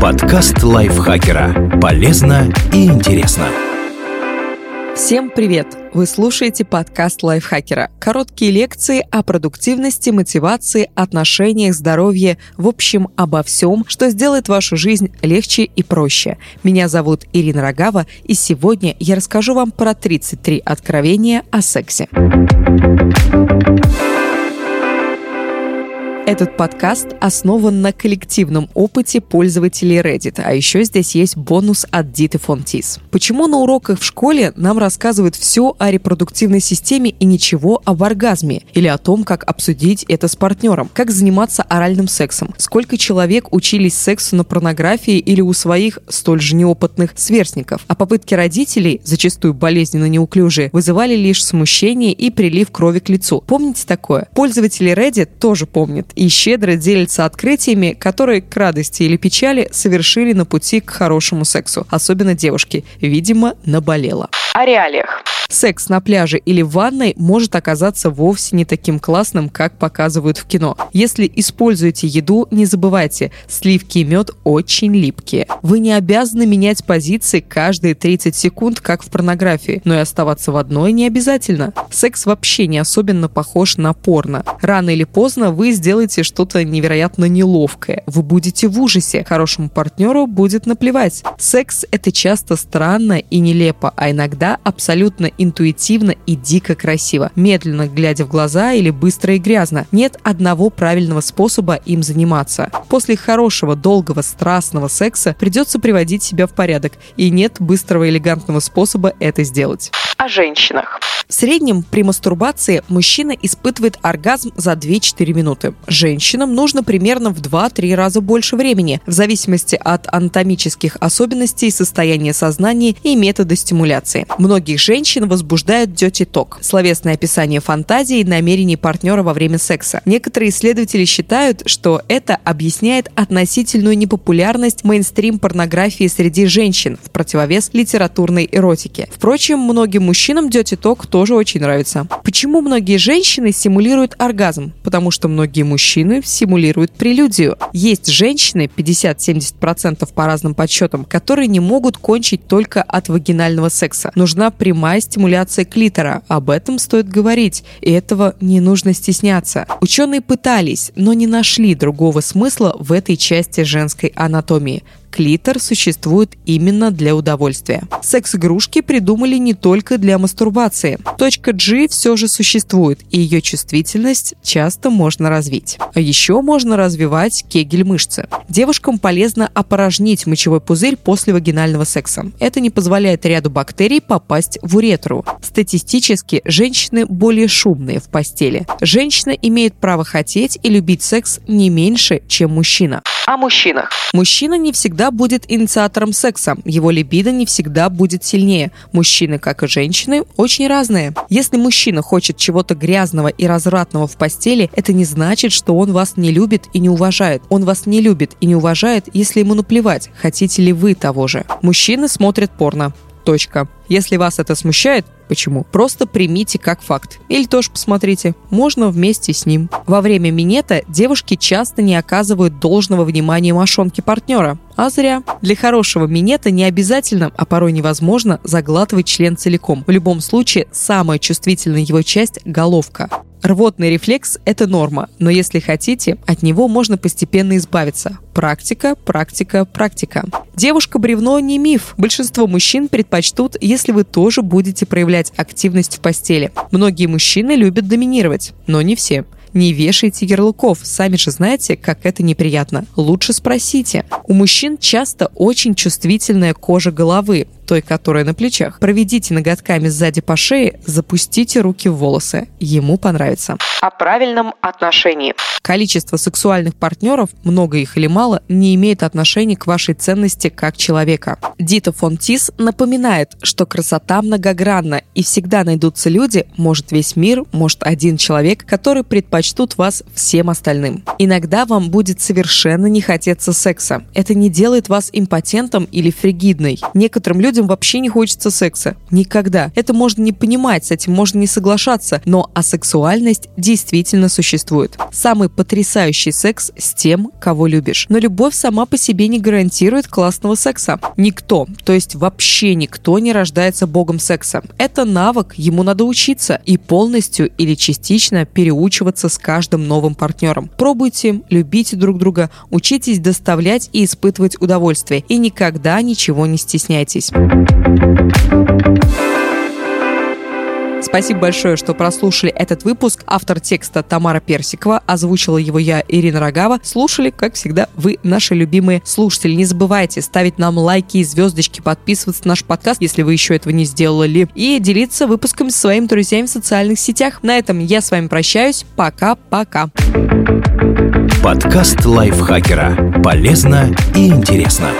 Подкаст лайфхакера. Полезно и интересно. Всем привет! Вы слушаете подкаст лайфхакера. Короткие лекции о продуктивности, мотивации, отношениях, здоровье, в общем, обо всем, что сделает вашу жизнь легче и проще. Меня зовут Ирина Рогава, и сегодня я расскажу вам про 33 откровения о сексе. Этот подкаст основан на коллективном опыте пользователей Reddit, а еще здесь есть бонус от Диты Фонтис. Почему на уроках в школе нам рассказывают все о репродуктивной системе и ничего об оргазме? Или о том, как обсудить это с партнером? Как заниматься оральным сексом? Сколько человек учились сексу на порнографии или у своих столь же неопытных сверстников? А попытки родителей, зачастую болезненно неуклюжие, вызывали лишь смущение и прилив крови к лицу. Помните такое? Пользователи Reddit тоже помнят и щедро делится открытиями, которые к радости или печали совершили на пути к хорошему сексу. Особенно девушки. Видимо, наболело. О реалиях. Секс на пляже или в ванной может оказаться вовсе не таким классным, как показывают в кино. Если используете еду, не забывайте, сливки и мед очень липкие. Вы не обязаны менять позиции каждые 30 секунд, как в порнографии, но и оставаться в одной не обязательно. Секс вообще не особенно похож на порно. Рано или поздно вы сделаете что-то невероятно неловкое. Вы будете в ужасе. Хорошему партнеру будет наплевать. Секс — это часто странно и нелепо, а иногда абсолютно интуитивно и дико красиво, медленно глядя в глаза или быстро и грязно. Нет одного правильного способа им заниматься. После хорошего, долгого, страстного секса придется приводить себя в порядок, и нет быстрого элегантного способа это сделать. О женщинах. В среднем при мастурбации мужчина испытывает оргазм за 2-4 минуты. Женщинам нужно примерно в 2-3 раза больше времени, в зависимости от анатомических особенностей, состояния сознания и метода стимуляции. Многих женщин dirty talk – словесное описание фантазии и намерений партнера во время секса. Некоторые исследователи считают, что это объясняет относительную непопулярность мейнстрим-порнографии среди женщин в противовес литературной эротике. Впрочем, многим мужчинам dirty talk тоже очень нравится. Почему многие женщины симулируют оргазм? Потому что многие мужчины симулируют прелюдию. Есть женщины, 50-70% по разным подсчетам, которые не могут кончить только от вагинального секса. Нужна прямая стимуляция клитора. Об этом стоит говорить, и этого не нужно стесняться. Ученые пытались, но не нашли другого смысла в этой части женской анатомии клитор существует именно для удовольствия. Секс-игрушки придумали не только для мастурбации. Точка G все же существует, и ее чувствительность часто можно развить. А еще можно развивать кегель-мышцы. Девушкам полезно опорожнить мочевой пузырь после вагинального секса. Это не позволяет ряду бактерий попасть в уретру. Статистически женщины более шумные в постели. Женщина имеет право хотеть и любить секс не меньше, чем мужчина. О мужчинах. Мужчина не всегда будет инициатором секса, его либидо не всегда будет сильнее. Мужчины, как и женщины, очень разные. Если мужчина хочет чего-то грязного и развратного в постели, это не значит, что он вас не любит и не уважает. Он вас не любит и не уважает, если ему наплевать, хотите ли вы того же. Мужчины смотрят порно. Точка. Если вас это смущает, почему? Просто примите как факт. Или тоже посмотрите. Можно вместе с ним. Во время минета девушки часто не оказывают должного внимания мошонке партнера. А зря. Для хорошего минета не обязательно, а порой невозможно, заглатывать член целиком. В любом случае, самая чувствительная его часть – головка. Рвотный рефлекс – это норма, но если хотите, от него можно постепенно избавиться. Практика, практика, практика. Девушка-бревно не миф. Большинство мужчин предпочтут, если вы тоже будете проявлять активность в постели. Многие мужчины любят доминировать, но не все. Не вешайте ярлыков, сами же знаете, как это неприятно. Лучше спросите. У мужчин часто очень чувствительная кожа головы, той, которая на плечах. Проведите ноготками сзади по шее, запустите руки в волосы. Ему понравится. О правильном отношении. Количество сексуальных партнеров, много их или мало, не имеет отношения к вашей ценности как человека. Дита фон Тис напоминает, что красота многогранна, и всегда найдутся люди, может весь мир, может один человек, который предпочтут вас всем остальным. Иногда вам будет совершенно не хотеться секса. Это не делает вас импотентом или фригидной. Некоторым людям людям вообще не хочется секса. Никогда. Это можно не понимать, с этим можно не соглашаться, но асексуальность действительно существует. Самый потрясающий секс с тем, кого любишь. Но любовь сама по себе не гарантирует классного секса. Никто, то есть вообще никто не рождается богом секса. Это навык, ему надо учиться и полностью или частично переучиваться с каждым новым партнером. Пробуйте, любите друг друга, учитесь доставлять и испытывать удовольствие. И никогда ничего не стесняйтесь. Спасибо большое, что прослушали этот выпуск. Автор текста Тамара Персикова, озвучила его я, Ирина Рогава. Слушали, как всегда, вы, наши любимые слушатели. Не забывайте ставить нам лайки и звездочки, подписываться на наш подкаст, если вы еще этого не сделали, и делиться выпуском со своими друзьями в социальных сетях. На этом я с вами прощаюсь. Пока-пока. Подкаст лайфхакера. Полезно и интересно.